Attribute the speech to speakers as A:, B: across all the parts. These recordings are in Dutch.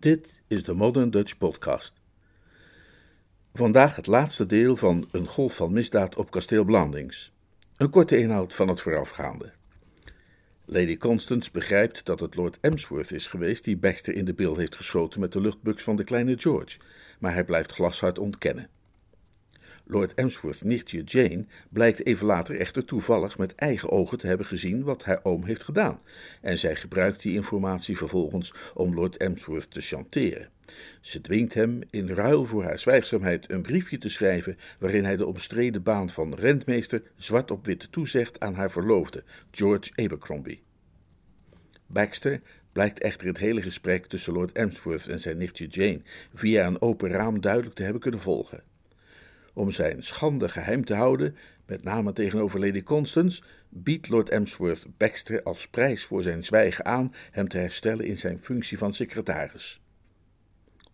A: Dit is de Modern Dutch Podcast. Vandaag het laatste deel van Een golf van misdaad op kasteel Blandings. Een korte inhoud van het voorafgaande. Lady Constance begrijpt dat het Lord Emsworth is geweest die Baxter in de bil heeft geschoten met de luchtbuks van de kleine George, maar hij blijft glashard ontkennen. Lord Emsworth's nichtje Jane blijkt even later echter toevallig met eigen ogen te hebben gezien wat haar oom heeft gedaan, en zij gebruikt die informatie vervolgens om Lord Emsworth te chanteren. Ze dwingt hem in ruil voor haar zwijgzaamheid een briefje te schrijven waarin hij de omstreden baan van rentmeester zwart op wit toezegt aan haar verloofde, George Abercrombie. Baxter blijkt echter het hele gesprek tussen Lord Emsworth en zijn nichtje Jane via een open raam duidelijk te hebben kunnen volgen. Om zijn schande geheim te houden, met name tegenover Lady Constance, biedt Lord Emsworth Baxter als prijs voor zijn zwijgen aan hem te herstellen in zijn functie van secretaris.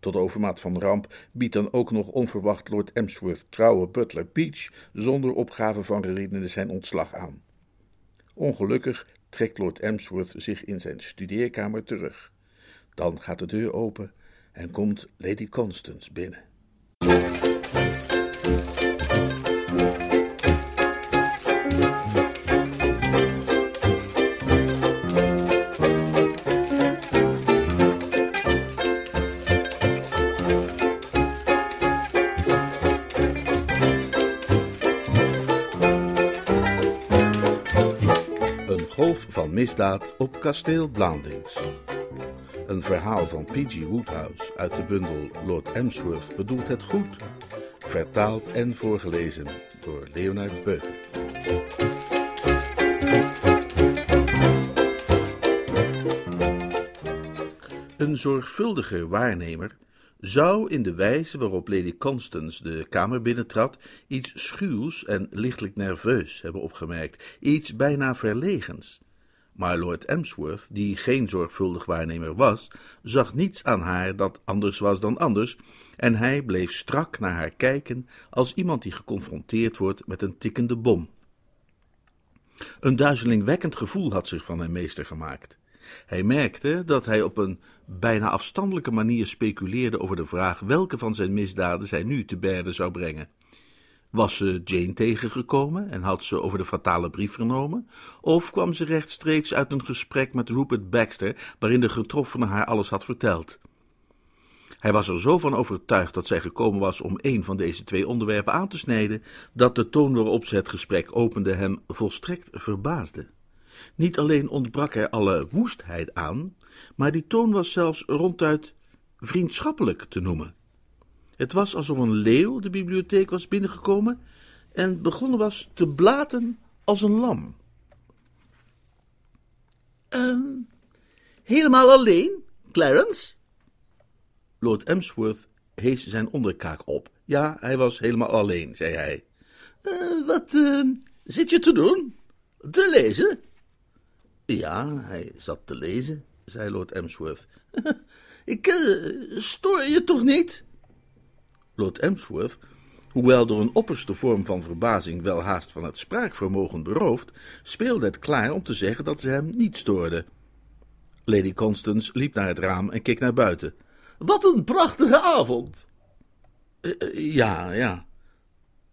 A: Tot overmaat van ramp biedt dan ook nog onverwacht Lord Emsworth trouwe butler Peach zonder opgave van redenen zijn ontslag aan. Ongelukkig trekt Lord Emsworth zich in zijn studeerkamer terug. Dan gaat de deur open en komt Lady Constance binnen. Misdaad op kasteel Blandings. Een verhaal van P.G. Woodhouse uit de bundel Lord Emsworth bedoelt het goed. Vertaald en voorgelezen door Leonard Beuger. Een zorgvuldige waarnemer zou in de wijze waarop Lady Constance de kamer binnentrad iets schuws en lichtelijk nerveus hebben opgemerkt, iets bijna verlegens. Maar Lord Emsworth, die geen zorgvuldig waarnemer was, zag niets aan haar dat anders was dan anders, en hij bleef strak naar haar kijken als iemand die geconfronteerd wordt met een tikkende bom. Een duizelingwekkend gevoel had zich van hem meester gemaakt. Hij merkte dat hij op een bijna afstandelijke manier speculeerde over de vraag welke van zijn misdaden zij nu te berde zou brengen. Was ze Jane tegengekomen en had ze over de fatale brief vernomen? Of kwam ze rechtstreeks uit een gesprek met Rupert Baxter, waarin de getroffene haar alles had verteld? Hij was er zo van overtuigd dat zij gekomen was om een van deze twee onderwerpen aan te snijden, dat de toon waarop ze het gesprek opende hem volstrekt verbaasde. Niet alleen ontbrak er alle woestheid aan, maar die toon was zelfs ronduit vriendschappelijk te noemen. Het was alsof een leeuw de bibliotheek was binnengekomen en begonnen was te blaten als een lam.
B: Uh, helemaal alleen, Clarence?
A: Lord Emsworth hees zijn onderkaak op. Ja, hij was helemaal alleen, zei hij.
B: Uh, wat uh, zit je te doen? Te lezen?
A: Ja, hij zat te lezen, zei Lord Emsworth.
B: Ik uh, stoor je toch niet?
A: Lord Emsworth, hoewel door een opperste vorm van verbazing wel haast van het spraakvermogen beroofd, speelde het klaar om te zeggen dat ze hem niet stoorde. Lady Constance liep naar het raam en keek naar buiten.
B: Wat een prachtige avond!
A: Uh, uh, ja, ja.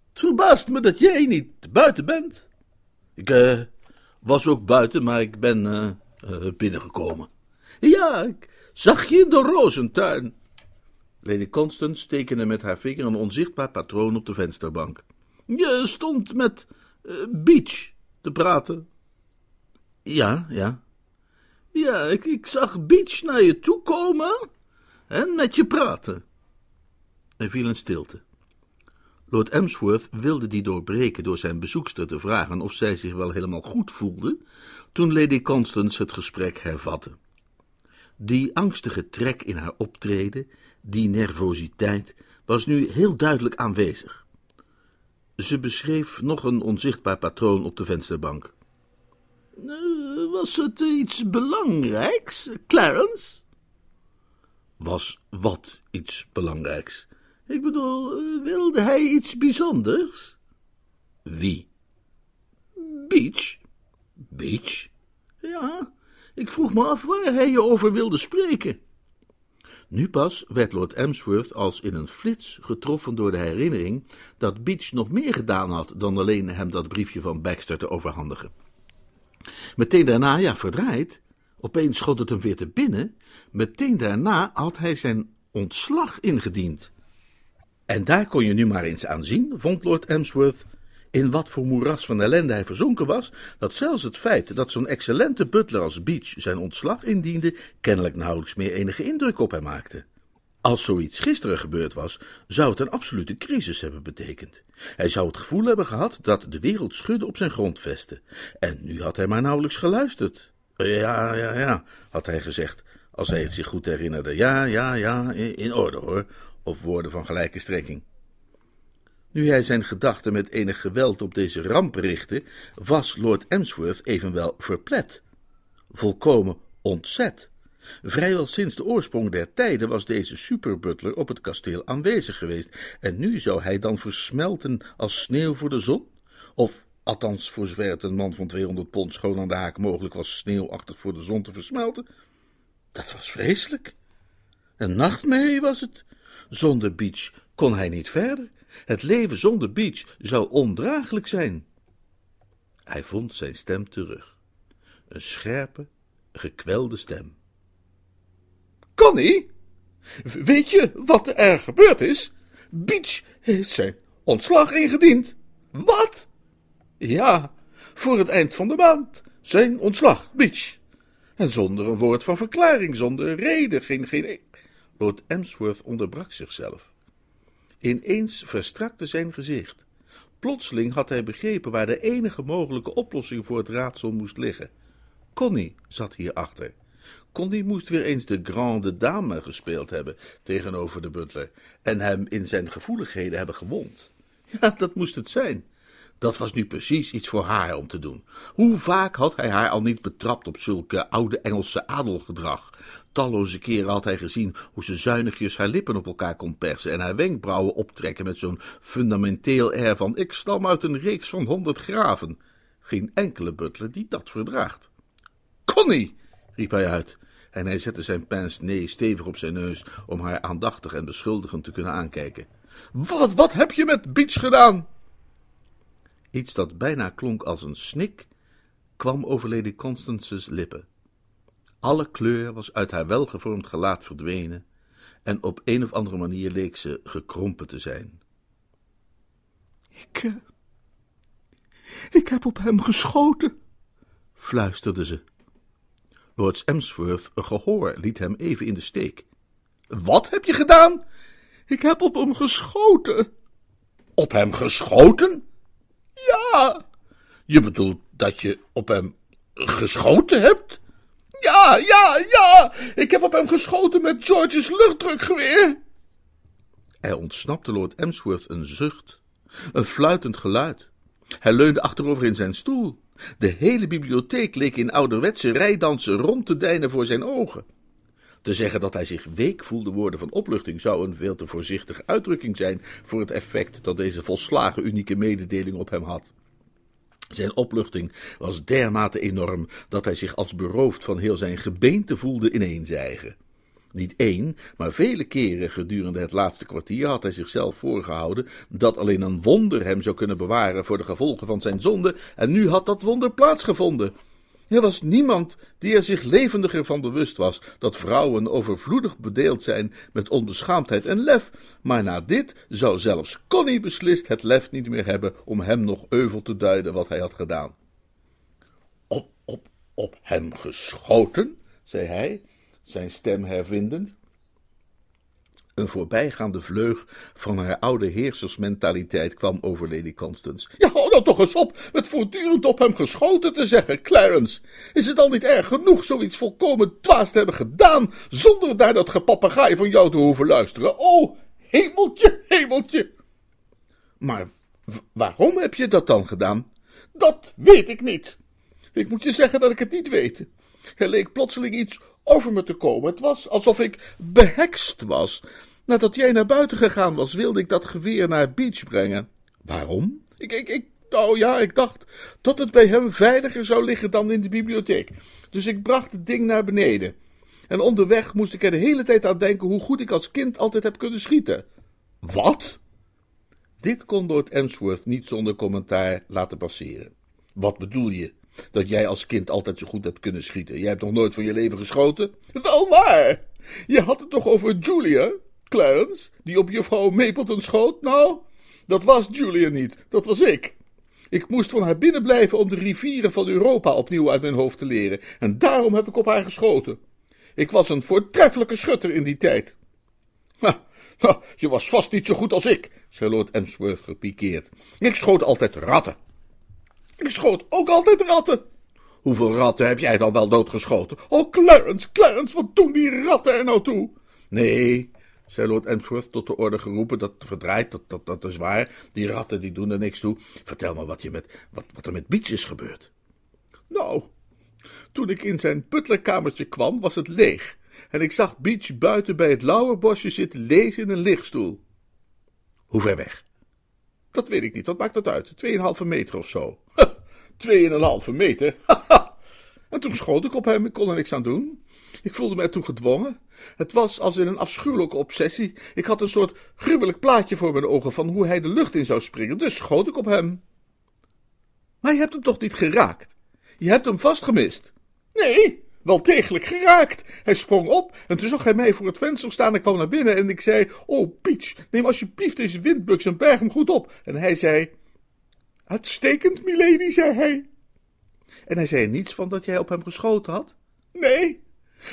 B: Het verbaast me dat jij niet buiten bent.
A: Ik uh, was ook buiten, maar ik ben binnengekomen.
B: Ja, ik zag je in de rozentuin.
A: Lady Constance tekende met haar vinger een onzichtbaar patroon op de vensterbank.
B: Je stond met Beach te praten.
A: Ja, ja.
B: Ja, ik, ik zag Beach naar je toe komen en met je praten.
A: Er viel een stilte. Lord Emsworth wilde die doorbreken door zijn bezoekster te vragen of zij zich wel helemaal goed voelde, toen Lady Constance het gesprek hervatte. Die angstige trek in haar optreden, die nervositeit, was nu heel duidelijk aanwezig. Ze beschreef nog een onzichtbaar patroon op de vensterbank.
B: Uh, was het iets belangrijks, Clarence?
A: Was wat iets belangrijks?
B: Ik bedoel, wilde hij iets bijzonders?
A: Wie?
B: Beach.
A: Beach?
B: Ja, ik vroeg me af waar hij je over wilde spreken. Nu pas werd Lord Emsworth als in een flits getroffen door de herinnering dat Beach nog meer gedaan had dan alleen hem dat briefje van Baxter te overhandigen. Meteen daarna, ja, verdraaid, opeens schot het hem weer te binnen, meteen daarna had hij zijn ontslag ingediend. En daar kon je nu maar eens aan zien, vond Lord Emsworth, in wat voor moeras van ellende hij verzonken was, dat zelfs het feit dat zo'n excellente butler als Beach zijn ontslag indiende, kennelijk nauwelijks meer enige indruk op hem maakte. Als zoiets gisteren gebeurd was, zou het een absolute crisis hebben betekend. Hij zou het gevoel hebben gehad dat de wereld schudde op zijn grondvesten. En nu had hij maar nauwelijks geluisterd. Ja, ja, ja, had hij gezegd, als hij het zich goed herinnerde. Ja, ja, ja, in orde hoor, of woorden van gelijke strekking. Nu hij zijn gedachten met enig geweld op deze ramp richtte, was Lord Emsworth evenwel verplet, volkomen ontzet. Vrijwel sinds de oorsprong der tijden was deze superbutler op het kasteel aanwezig geweest, en nu zou hij dan versmelten als sneeuw voor de zon? Of, althans, voor zover het een man van 200 pond schoon aan de haak mogelijk was sneeuwachtig voor de zon te versmelten? Dat was vreselijk. Een nachtmerrie was het. Zonder Beach kon hij niet verder. Het leven zonder Beach zou ondraaglijk zijn. Hij vond zijn stem terug. Een scherpe, gekwelde stem. Connie, weet je wat er gebeurd is? Beach heeft zijn ontslag ingediend. Wat? Ja, voor het eind van de maand. Zijn ontslag, Beach. En zonder een woord van verklaring, zonder reden, geen, geen... Lord Emsworth onderbrak zichzelf. Ineens verstrakte zijn gezicht. Plotseling had hij begrepen waar de enige mogelijke oplossing voor het raadsel moest liggen. Connie zat hierachter. Connie moest weer eens de grande dame gespeeld hebben tegenover de butler en hem in zijn gevoeligheden hebben gewond. Ja, dat moest het zijn. Dat was nu precies iets voor haar om te doen. Hoe vaak had hij haar al niet betrapt op zulke oude Engelse adelgedrag? Talloze keren had hij gezien hoe ze zuinigjes haar lippen op elkaar kon persen en haar wenkbrauwen optrekken met zo'n fundamenteel air van ik stam uit een reeks van honderd graven. Geen enkele butler die dat verdraagt. Connie! riep hij uit, en hij zette zijn pince nee stevig op zijn neus om haar aandachtig en beschuldigend te kunnen aankijken. Wat, wat heb je met Beach gedaan? Iets dat bijna klonk als een snik, kwam over Lady Constance's lippen. Alle kleur was uit haar welgevormd gelaat verdwenen, en op een of andere manier leek ze gekrompen te zijn. Ik, uh, ik heb op hem geschoten, fluisterde ze. Lord Emsworth gehoor liet hem even in de steek. Wat heb je gedaan? Ik heb op hem geschoten. Op hem geschoten? Ja. Je bedoelt dat je op hem geschoten hebt? Ja, ja, ja. Ik heb op hem geschoten met George's luchtdrukgeweer. Er ontsnapte Lord Emsworth een zucht, een fluitend geluid. Hij leunde achterover in zijn stoel. De hele bibliotheek leek in ouderwetse rijdansen rond te deinen voor zijn ogen. Te zeggen dat hij zich week voelde worden van opluchting zou een veel te voorzichtige uitdrukking zijn voor het effect dat deze volslagen unieke mededeling op hem had. Zijn opluchting was dermate enorm dat hij zich als beroofd van heel zijn gebeente voelde ineenzijgen. Niet één, maar vele keren gedurende het laatste kwartier had hij zichzelf voorgehouden dat alleen een wonder hem zou kunnen bewaren voor de gevolgen van zijn zonde, en nu had dat wonder plaatsgevonden. Er was niemand die er zich levendiger van bewust was dat vrouwen overvloedig bedeeld zijn met onbeschaamdheid en lef, maar na dit zou zelfs Connie beslist het lef niet meer hebben om hem nog euvel te duiden wat hij had gedaan. Op, op, op hem geschoten, zei hij, zijn stem hervindend. Een voorbijgaande vleug van haar oude heersersmentaliteit kwam over Lady Constance. Ja, hou nou toch eens op met voortdurend op hem geschoten te zeggen, Clarence. Is het al niet erg genoeg zoiets volkomen dwaas te hebben gedaan, zonder naar dat gepapegaai van jou te hoeven luisteren? Oh, hemeltje, hemeltje! Maar waarom heb je dat dan gedaan? Dat weet ik niet. Ik moet je zeggen dat ik het niet weet. Er leek plotseling iets over me te komen. Het was alsof ik behekst was. Nadat jij naar buiten gegaan was, wilde ik dat geweer naar Beach brengen. Waarom? Ik, ik, ik, oh ja, ik dacht dat het bij hem veiliger zou liggen dan in de bibliotheek. Dus ik bracht het ding naar beneden. En onderweg moest ik er de hele tijd aan denken hoe goed ik als kind altijd heb kunnen schieten. Wat? Dit kon Lord Emsworth niet zonder commentaar laten passeren. Wat bedoel je? Dat jij als kind altijd zo goed hebt kunnen schieten. Jij hebt nog nooit van je leven geschoten? Wel waar! Je had het toch over Julia, Clarence, die op juffrouw Mapleton schoot? Nou, dat was Julia niet, dat was ik. Ik moest van haar binnen blijven om de rivieren van Europa opnieuw uit mijn hoofd te leren. En daarom heb ik op haar geschoten. Ik was een voortreffelijke schutter in die tijd. Ha, ha, je was vast niet zo goed als ik, zei Lord Emsworth gepikeerd. Ik schoot altijd ratten. Ik schoot ook altijd ratten. Hoeveel ratten heb jij dan wel doodgeschoten? Oh, Clarence, Clarence, wat doen die ratten er nou toe? Nee, zei Lord Emsworth tot de orde geroepen, dat verdraait, dat, dat, dat is waar. Die ratten die doen er niks toe. Vertel me wat, je met, wat, wat er met Beach is gebeurd. Nou, toen ik in zijn butlerkamertje kwam, was het leeg. En ik zag Beach buiten bij het lauwerbosje zitten lezen in een lichtstoel. Hoe ver weg? Dat weet ik niet, wat maakt dat uit? Tweeënhalve meter of zo. Tweeënhalve meter? en toen schoot ik op hem, ik kon er niks aan doen. Ik voelde me ertoe gedwongen. Het was als in een afschuwelijke obsessie. Ik had een soort gruwelijk plaatje voor mijn ogen van hoe hij de lucht in zou springen, dus schoot ik op hem. Maar je hebt hem toch niet geraakt? Je hebt hem vast gemist. Nee, wel degelijk geraakt. Hij sprong op en toen zag hij mij voor het venster staan. Ik kwam naar binnen en ik zei: Oh, Peach, neem alsjeblieft deze windbuks en berg hem goed op. En hij zei: Uitstekend, milady, zei hij. En hij zei niets van dat jij op hem geschoten had? Nee.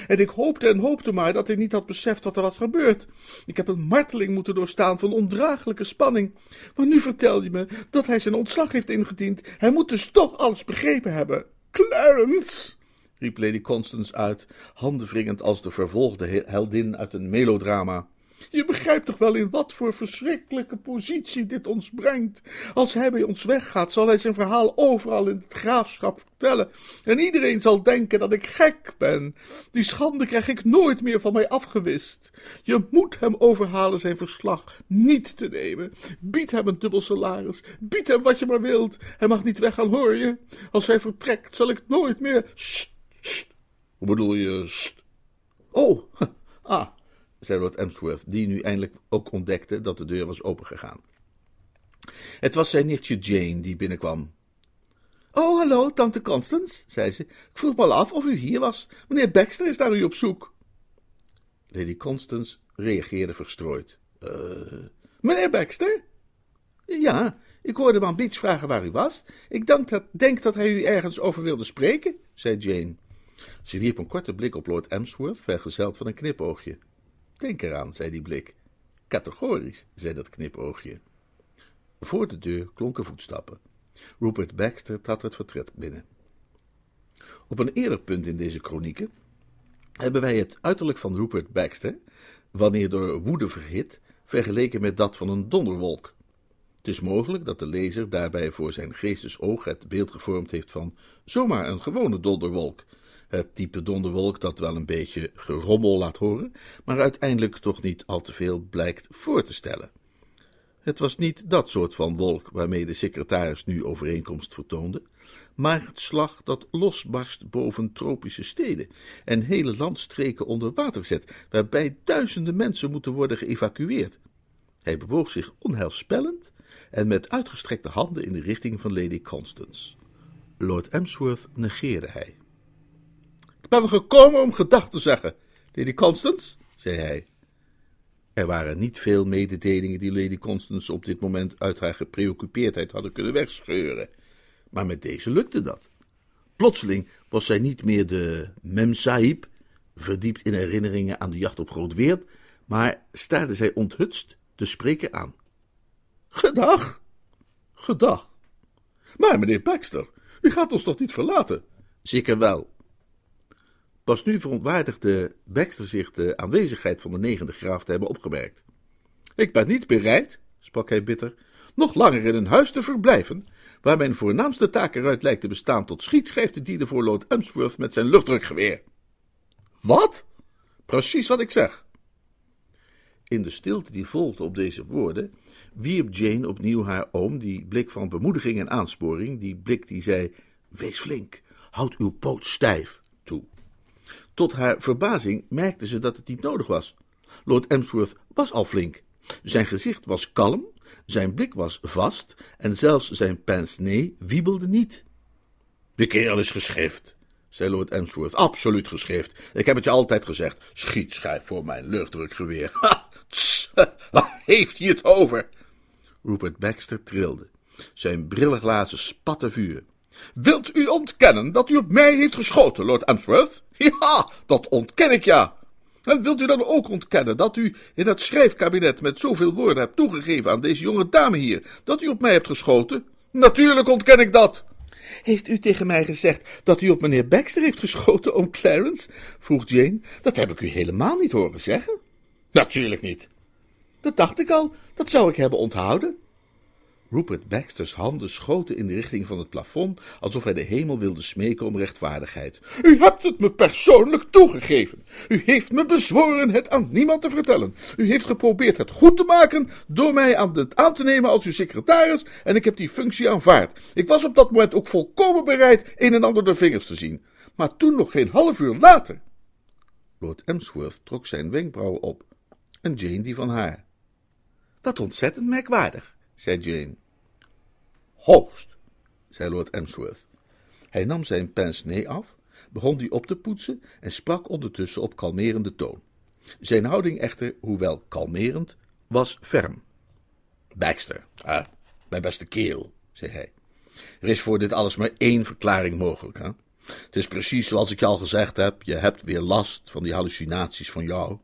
B: En ik hoopte en hoopte maar dat hij niet had beseft wat er was gebeurd. Ik heb een marteling moeten doorstaan van ondraaglijke spanning. Maar nu vertel je me dat hij zijn ontslag heeft ingediend. Hij moet dus toch alles begrepen hebben. Clarence! Riep Lady Constance uit, handenwringend als de vervolgde heldin uit een melodrama. Je begrijpt toch wel in wat voor verschrikkelijke positie dit ons brengt. Als hij bij ons weggaat, zal hij zijn verhaal overal in het graafschap vertellen. En iedereen zal denken dat ik gek ben. Die schande krijg ik nooit meer van mij afgewist. Je moet hem overhalen zijn verslag niet te nemen. Bied hem een dubbel salaris. Bied hem wat je maar wilt. Hij mag niet weggaan, hoor je. Als hij vertrekt, zal ik nooit meer... Hoe bedoel je, sst? Oh, ah, zei Lord Emsworth, die nu eindelijk ook ontdekte dat de deur was opengegaan. Het was zijn nichtje Jane die binnenkwam. Oh, hallo, tante Constance, zei ze. Ik vroeg me al af of u hier was. Meneer Baxter is naar u op zoek. Lady Constance reageerde verstrooid. Uh, meneer Baxter? Ja, ik hoorde man Beach vragen waar u was. Ik dat, denk dat hij u ergens over wilde spreken, zei Jane. Ze wierp een korte blik op Lord Emsworth, vergezeld van een knipoogje. Denk eraan, zei die blik. Categorisch, zei dat knipoogje. Voor de deur klonken voetstappen. Rupert Baxter trad het vertret binnen. Op een eerder punt in deze kronieken hebben wij het uiterlijk van Rupert Baxter, wanneer door woede verhit, vergeleken met dat van een donderwolk. Het is mogelijk dat de lezer daarbij voor zijn geestesoog het beeld gevormd heeft van zomaar een gewone donderwolk, het type donderwolk dat wel een beetje gerommel laat horen, maar uiteindelijk toch niet al te veel blijkt voor te stellen. Het was niet dat soort van wolk waarmee de secretaris nu overeenkomst vertoonde, maar het slag dat losbarst boven tropische steden en hele landstreken onder water zet, waarbij duizenden mensen moeten worden geëvacueerd. Hij bewoog zich onheilspellend en met uitgestrekte handen in de richting van Lady Constance. Lord Emsworth negeerde hij. Ben gekomen om gedag te zeggen, Lady Constance, zei hij. Er waren niet veel mededelingen die Lady Constance op dit moment uit haar gepreoccupeerdheid hadden kunnen wegscheuren. Maar met deze lukte dat. Plotseling was zij niet meer de memsahib, verdiept in herinneringen aan de jacht op Groot Weert, maar staarde zij onthutst de spreker aan. Gedag, gedag. Maar meneer Baxter, u gaat ons toch niet verlaten? Zeker wel. Pas nu verontwaardigde Baxter zich de aanwezigheid van de negende graaf te hebben opgemerkt. Ik ben niet bereid, sprak hij bitter, nog langer in een huis te verblijven, waar mijn voornaamste taak eruit lijkt te bestaan tot schietschijf te dienen voor Lord Emsworth met zijn luchtdrukgeweer. Wat? Precies wat ik zeg. In de stilte die volgde op deze woorden, wierp Jane opnieuw haar oom die blik van bemoediging en aansporing, die blik die zei: Wees flink, houd uw poot stijf. Tot haar verbazing merkte ze dat het niet nodig was. Lord Emsworth was al flink. Zijn gezicht was kalm, zijn blik was vast en zelfs zijn pince-nez wiebelde niet. De kerel is geschrift, zei Lord Emsworth. Absoluut geschrift. Ik heb het je altijd gezegd. Schiet schijf voor mijn luchtdrukgeweer. Ha, tss, waar heeft hij het over? Rupert Baxter trilde. Zijn brillenglazen spatten vuur. Wilt u ontkennen dat u op mij heeft geschoten, Lord Emsworth? Ja, dat ontken ik ja. En wilt u dan ook ontkennen dat u in het schrijfkabinet met zoveel woorden hebt toegegeven aan deze jonge dame hier, dat u op mij hebt geschoten? Natuurlijk ontken ik dat. Heeft u tegen mij gezegd dat u op meneer Baxter heeft geschoten, oom Clarence? vroeg Jane. Dat heb ik u helemaal niet horen zeggen. Natuurlijk niet. Dat dacht ik al, dat zou ik hebben onthouden. Rupert Baxter's handen schoten in de richting van het plafond, alsof hij de hemel wilde smeken om rechtvaardigheid. U hebt het me persoonlijk toegegeven. U heeft me bezworen het aan niemand te vertellen. U heeft geprobeerd het goed te maken door mij aan, aan te nemen als uw secretaris, en ik heb die functie aanvaard. Ik was op dat moment ook volkomen bereid een en ander de vingers te zien. Maar toen nog geen half uur later. Lord Emsworth trok zijn wenkbrauwen op, en Jane die van haar. Wat ontzettend merkwaardig, zei Jane. Hoogst, zei Lord Emsworth. Hij nam zijn pince-nez af, begon die op te poetsen en sprak ondertussen op kalmerende toon. Zijn houding echter, hoewel kalmerend, was ferm. Baxter, ah, mijn beste kerel, zei hij. Er is voor dit alles maar één verklaring mogelijk. Hè? Het is precies zoals ik je al gezegd heb, je hebt weer last van die hallucinaties van jou.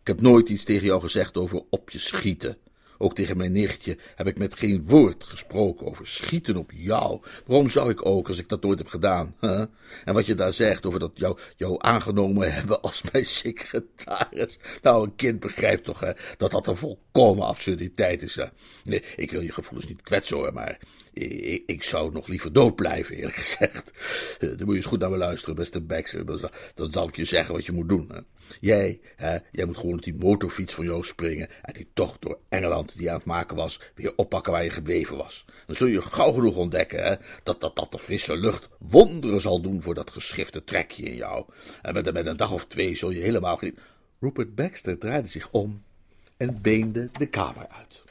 B: Ik heb nooit iets tegen jou gezegd over op je schieten. Ook tegen mijn nichtje heb ik met geen woord gesproken over schieten op jou. Waarom zou ik ook, als ik dat nooit heb gedaan? Hè? En wat je daar zegt over dat jou, jou aangenomen hebben als mijn secretaris. Nou, een kind begrijpt toch hè, dat dat een volkomen absurditeit is. Hè? Nee, ik wil je gevoelens niet kwetsen hoor, maar ik, ik zou nog liever dood blijven, eerlijk gezegd. Dan moet je eens goed naar me luisteren, beste Baxter. Dan, zal ik je zeggen wat je moet doen. Jij, hè, jij moet gewoon op die motorfiets van jou springen en die tocht door Engeland die aan het maken was, weer oppakken waar je gebleven was. Dan zul je gauw genoeg ontdekken hè, dat, dat, dat de frisse lucht wonderen zal doen voor dat geschifte trekje in jou. En met, met een dag of twee zul je helemaal geen... Rupert Baxter draaide zich om en beende de kamer uit.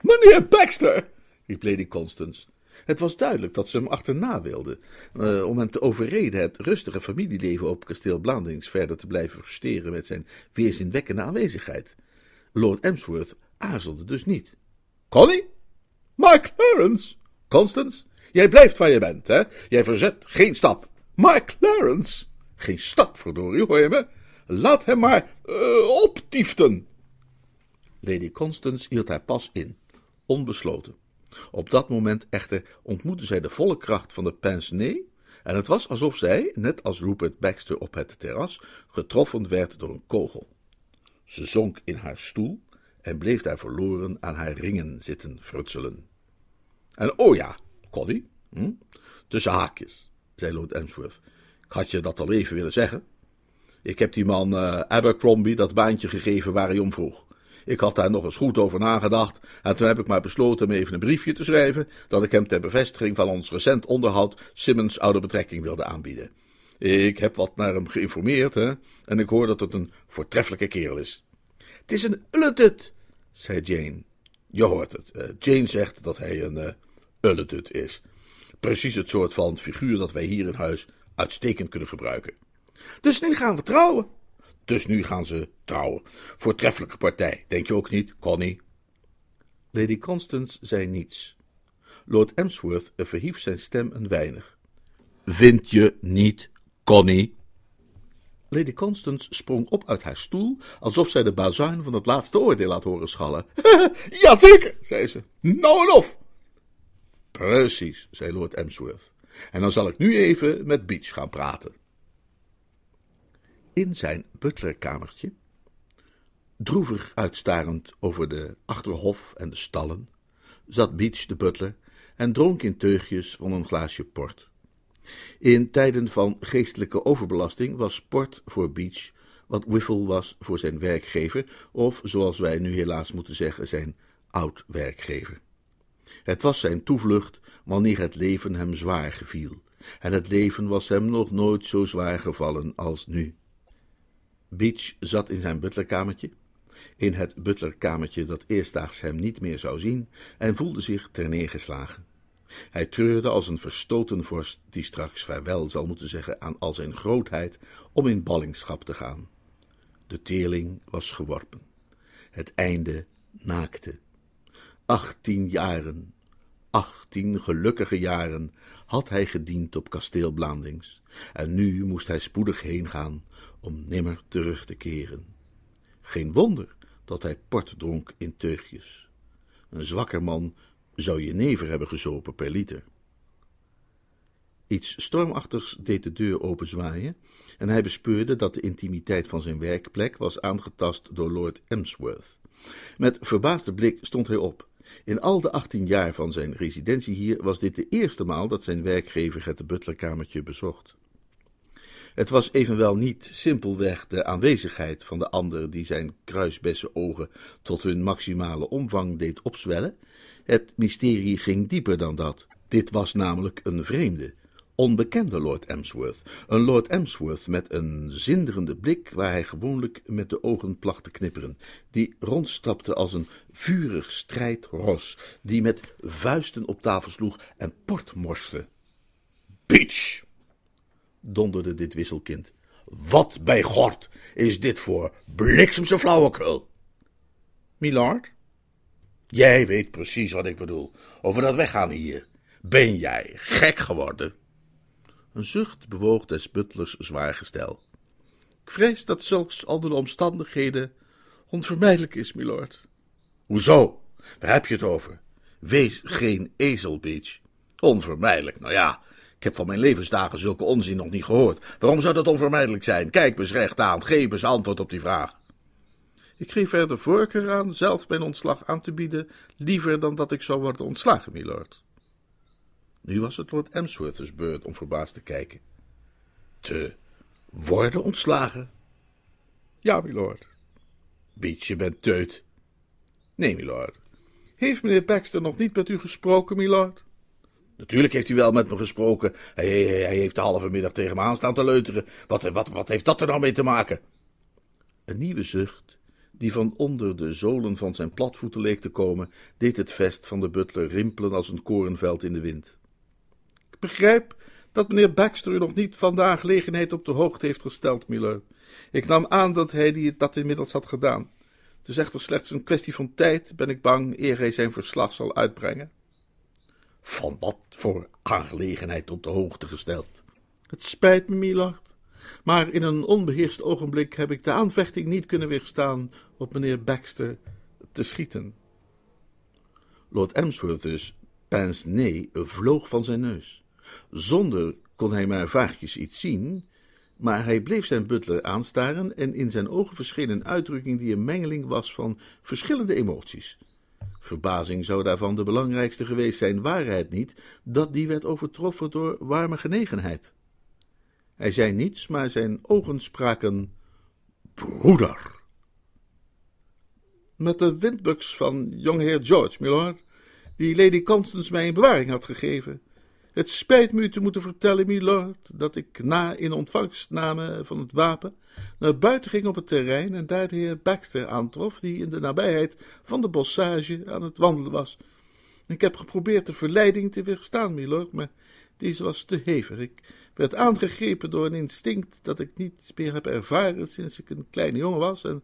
B: Meneer Baxter, riep Lady Constance. Het was duidelijk dat ze hem achterna wilde, uh, om hem te overreden het rustige familieleven op kasteel Blandings verder te blijven versteren met zijn weerzinwekkende aanwezigheid. Lord Emsworth aarzelde dus niet. Connie? Mark Clarence? Constance? Jij blijft waar je bent, hè? Jij verzet geen stap. Mark Clarence? Geen stap, verdorie, hoor je me? Laat hem maar uh, optieften. Lady Constance hield haar pas in, onbesloten. Op dat moment echter ontmoette zij de volle kracht van de pince-nez en het was alsof zij, net als Rupert Baxter op het terras, getroffen werd door een kogel. Ze zonk in haar stoel en bleef daar verloren aan haar ringen zitten frutselen. En oh ja, Connie, hm? tussen haakjes, zei Lord Emsworth. Ik had je dat al even willen zeggen. Ik heb die man uh, Abercrombie dat baantje gegeven waar hij om vroeg. Ik had daar nog eens goed over nagedacht en toen heb ik maar besloten hem even een briefje te schrijven dat ik hem ter bevestiging van ons recent onderhoud Simmons oude betrekking wilde aanbieden. Ik heb wat naar hem geïnformeerd hè, en ik hoor dat het een voortreffelijke kerel is. Het is een ulletut, zei Jane. Je hoort het. Uh, Jane zegt dat hij een uh, is. Precies het soort van figuur dat wij hier in huis uitstekend kunnen gebruiken. Dus nu gaan we trouwen. Dus nu gaan ze trouwen. Voortreffelijke partij, denk je ook niet, Connie? Lady Constance zei niets. Lord Emsworth verhief zijn stem een weinig. Vind je niet, Connie? Lady Constance sprong op uit haar stoel, alsof zij de bazuin van het laatste oordeel had horen schallen. Jazeker, zei ze. Nou en of. Precies, zei Lord Emsworth. En dan zal ik nu even met Beach gaan praten. In zijn butlerkamertje, droevig uitstarend over de achterhof en de stallen, zat Beach de butler en dronk in teugjes van een glaasje port. In tijden van geestelijke overbelasting was sport voor Beach wat Wiffle was voor zijn werkgever, of zoals wij nu helaas moeten zeggen, zijn oud-werkgever. Het was zijn toevlucht wanneer het leven hem zwaar geviel en het leven was hem nog nooit zo zwaar gevallen als nu. Beach zat in zijn butlerkamertje, in het butlerkamertje dat eerstdaags hem niet meer zou zien, en voelde zich terneergeslagen. Hij treurde als een verstoten vorst die straks vaarwel zal moeten zeggen aan al zijn grootheid om in ballingschap te gaan. De teerling was geworpen. Het einde naakte. Achttien jaren, achttien gelukkige jaren had hij gediend op kasteel Blandings, en nu moest hij spoedig heengaan om nimmer terug te keren. Geen wonder dat hij port dronk in teugjes. Een zwakker man zou je never hebben gezopen per liter. Iets stormachtigs deed de deur openzwaaien en hij bespeurde dat de intimiteit van zijn werkplek was aangetast door Lord Emsworth. Met verbaasde blik stond hij op. In al de achttien jaar van zijn residentie hier was dit de eerste maal dat zijn werkgever het butlerkamertje bezocht. Het was evenwel niet simpelweg de aanwezigheid van de ander die zijn ogen tot hun maximale omvang deed opzwellen. Het mysterie ging dieper dan dat. Dit was namelijk een vreemde, onbekende Lord Emsworth. Een Lord Emsworth met een zinderende blik waar hij gewoonlijk met de ogen placht te knipperen, die rondstapte als een vurig strijdros, die met vuisten op tafel sloeg en port morste. Beach! Donderde dit wisselkind. Wat bij God is dit voor bliksemse flauwekul? Milord? Jij weet precies wat ik bedoel. Over dat weggaan hier. Ben jij gek geworden? Een zucht bewoog des butlers zwaar gestel. Ik vrees dat zulks onder de omstandigheden onvermijdelijk is, milord. Hoezo? Waar heb je het over? Wees geen ezel, Beach. Onvermijdelijk, nou ja, ik heb van mijn levensdagen zulke onzin nog niet gehoord. Waarom zou dat onvermijdelijk zijn? Kijk me recht aan, geef eens antwoord op die vraag. Ik geef er de voorkeur aan zelf mijn ontslag aan te bieden, liever dan dat ik zou worden ontslagen, milord. Nu was het Lord Emsworth's beurt om verbaasd te kijken. Te worden ontslagen? Ja, milord. Beach, je bent teut. Nee, milord. Heeft meneer Baxter nog niet met u gesproken, milord? Natuurlijk heeft hij wel met me gesproken. Hij, hij, heeft de halve middag tegen me aan staan te leuteren. Wat, wat, wat heeft dat er nou mee te maken? Een nieuwe zucht, die van onder de zolen van zijn platvoeten leek te komen, deed het vest van de butler rimpelen als een korenveld in de wind begrijp dat meneer Baxter u nog niet van de aangelegenheid op de hoogte heeft gesteld, Miller. Ik nam aan dat hij die dat inmiddels had gedaan. Het is echter slechts een kwestie van tijd, ben ik bang, eer hij zijn verslag zal uitbrengen. Van wat voor aangelegenheid op de hoogte gesteld? Het spijt me, Milord, maar in een onbeheerst ogenblik heb ik de aanvechting niet kunnen weerstaan op meneer Baxter te schieten. Lord Emsworth's pince-nez vloog van zijn neus. Zonder kon hij maar vaagjes iets zien, maar hij bleef zijn butler aanstaren en in zijn ogen verscheen een uitdrukking die een mengeling was van verschillende emoties. Verbazing zou daarvan de belangrijkste geweest zijn, waarheid niet, dat die werd overtroffen door warme genegenheid. Hij zei niets, maar zijn ogen spraken broeder. Met de windbuks van jongheer George, milord, die Lady Constance mij in bewaring had gegeven. Het spijt me u te moeten vertellen, milord, dat ik na in ontvangstname van het wapen naar buiten ging op het terrein en daar de heer Baxter aantrof, die in de nabijheid van de bossage aan het wandelen was. Ik heb geprobeerd de verleiding te weerstaan, milord, maar deze was te hevig. Ik werd aangegrepen door een instinct dat ik niet meer heb ervaren sinds ik een kleine jongen was. En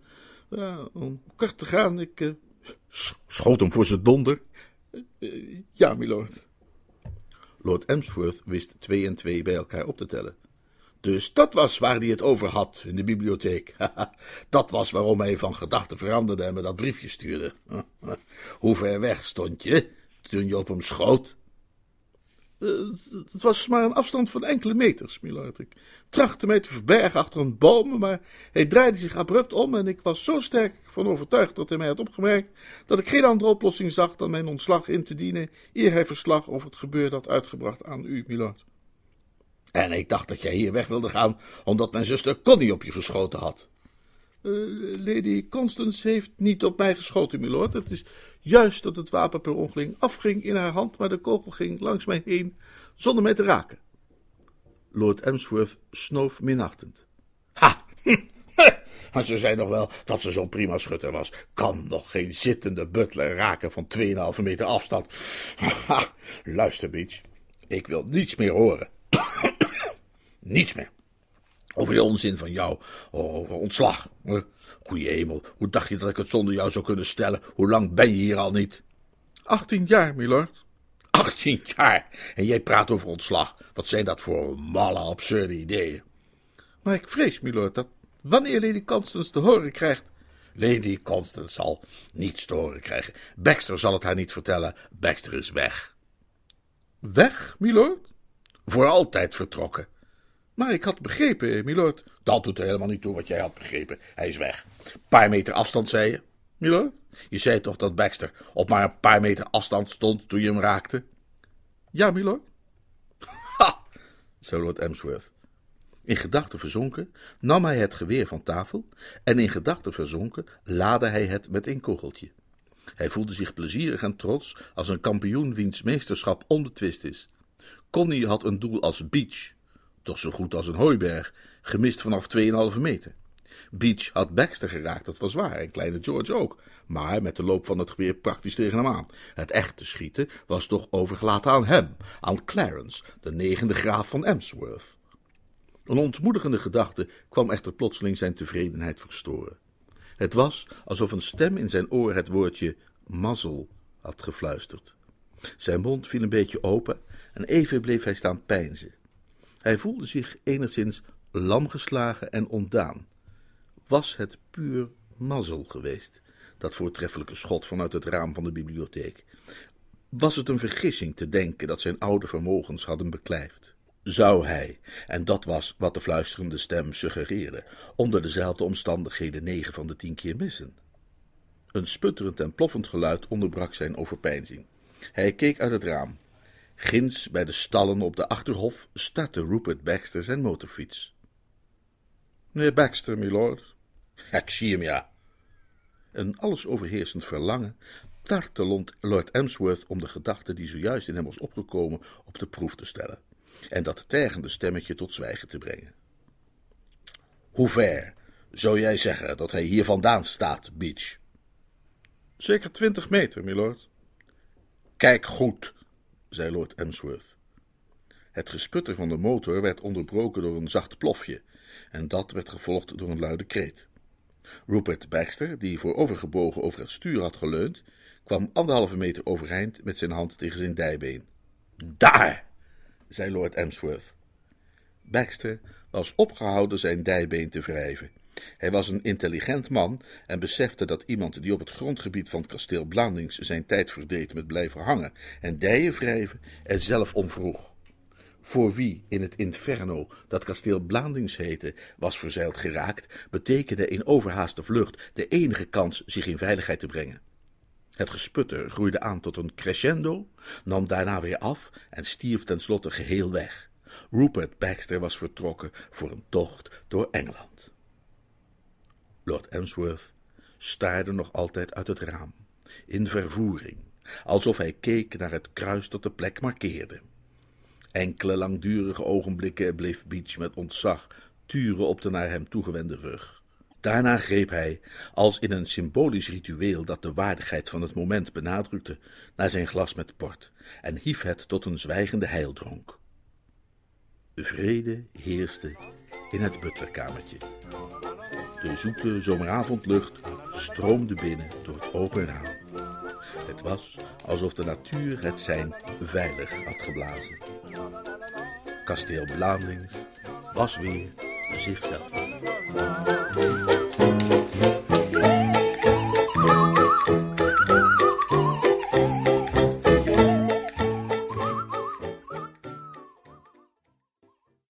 B: om kort te gaan, ik. Uh... Schoot hem voor zijn donder? Uh, ja, milord. Lord Emsworth wist twee en twee bij elkaar op te tellen. Dus dat was waar hij het over had in de bibliotheek. dat was waarom hij van gedachten veranderde en me dat briefje stuurde. Hoe ver weg stond je toen je op hem schoot? Uh, het was maar een afstand van enkele meters, milord. Ik trachtte mij te verbergen achter een boom, maar hij draaide zich abrupt om en ik was zo sterk van overtuigd dat hij mij had opgemerkt, dat ik geen andere oplossing zag dan mijn ontslag in te dienen, eer hij verslag over het gebeurde had uitgebracht aan u, milord. En ik dacht dat jij hier weg wilde gaan, omdat mijn zuster Connie op je geschoten had. Uh, Lady Constance heeft niet op mij geschoten, milord. Het is juist dat het wapen per ongeluk afging in haar hand, maar de kogel ging langs mij heen zonder mij te raken. Lord Emsworth snoof minachtend.
A: Ha! Maar ze zei nog wel dat ze zo'n prima schutter was. Kan nog geen zittende butler raken van 2,5 meter afstand. Ha, luister, Beach. Ik wil niets meer horen. niets meer. Over die onzin van jou. Over ontslag. Goeie hemel, hoe dacht je dat ik het zonder jou zou kunnen stellen? Hoe lang ben je hier al niet?
B: 18 jaar, milord.
A: 18 jaar. En jij praat over ontslag. Wat zijn dat voor malle, absurde ideeën?
B: Maar ik vrees, milord, dat wanneer Lady Constance te horen krijgt.
A: Lady Constance zal niets te horen krijgen. Baxter zal het haar niet vertellen. Baxter is weg.
B: Weg, milord?
A: Voor altijd vertrokken.
B: Maar ik had begrepen, milord.
A: Dat doet er helemaal niet toe wat jij had begrepen. Hij is weg. Paar meter afstand, zei je?
B: Milord?
A: Je zei toch dat Baxter op maar een paar meter afstand stond toen je hem raakte?
B: Ja, milord.
A: Ha,
B: zei Lord Emsworth. In gedachten verzonken nam hij het geweer van tafel en in gedachten verzonken laadde hij het met een kogeltje. Hij voelde zich plezierig en trots als een kampioen wiens meesterschap onbetwist is. Connie had een doel als Beach, toch zo goed als een hooiberg, gemist vanaf 2,5 meter. Beach had Baxter geraakt, dat was waar, en kleine George ook, maar met de loop van het geweer praktisch tegen hem aan. Het echte schieten was toch overgelaten aan hem, aan Clarence, de negende graaf van Emsworth. Een ontmoedigende gedachte kwam echter plotseling zijn tevredenheid verstoren. Het was alsof een stem in zijn oor het woordje mazzel had gefluisterd. Zijn mond viel een beetje open en even bleef hij staan peinzen. Hij voelde zich enigszins lamgeslagen en ontdaan. Was het puur mazzel geweest, dat voortreffelijke schot vanuit het raam van de bibliotheek? Was het een vergissing te denken dat zijn oude vermogens hadden beklijfd? Zou hij, en dat was wat de fluisterende stem suggereerde, onder dezelfde omstandigheden negen van de tien keer missen? Een sputterend en ploffend geluid onderbrak zijn overpeinzing. Hij keek uit het raam. Ginds bij de stallen op de achterhof startte Rupert Baxter zijn motorfiets. Meneer Baxter, milord.
A: Ik zie hem, ja.
B: Een alles overheersend verlangen tartte Lord Emsworth om de gedachte die zojuist in hem was opgekomen op de proef te stellen en dat tergende stemmetje tot zwijgen te brengen.
A: Hoe ver zou jij zeggen dat hij hier vandaan staat, Beach?
B: Zeker twintig meter, milord.
A: Kijk goed,
B: zei Lord Emsworth. Het gesputter van de motor werd onderbroken door een zacht plofje, en dat werd gevolgd door een luide kreet. Rupert Baxter, die voorovergebogen over het stuur had geleund, kwam anderhalve meter overeind met zijn hand tegen zijn dijbeen.
A: Daar!
B: zei Lord Emsworth. Baxter was opgehouden zijn dijbeen te wrijven. Hij was een intelligent man en besefte dat iemand die op het grondgebied van het kasteel Blandings zijn tijd verdeed met blijven hangen en dijen wrijven er zelf om vroeg. Voor wie in het inferno dat kasteel Blandings heette was verzeild geraakt, betekende in overhaaste vlucht de enige kans zich in veiligheid te brengen. Het gesputter groeide aan tot een crescendo, nam daarna weer af en stierf tenslotte geheel weg. Rupert Baxter was vertrokken voor een tocht door Engeland. Lord Emsworth staarde nog altijd uit het raam, in vervoering, alsof hij keek naar het kruis dat de plek markeerde. Enkele langdurige ogenblikken bleef Beach met ontzag turen op de naar hem toegewende rug. Daarna greep hij, als in een symbolisch ritueel dat de waardigheid van het moment benadrukte, naar zijn glas met port en hief het tot een zwijgende heildronk. Vrede heerste in het butlerkamertje. De zoete zomeravondlucht stroomde binnen door het open raam. Het was alsof de natuur het zijn veilig had geblazen. Kasteel Blandings was weer zichzelf.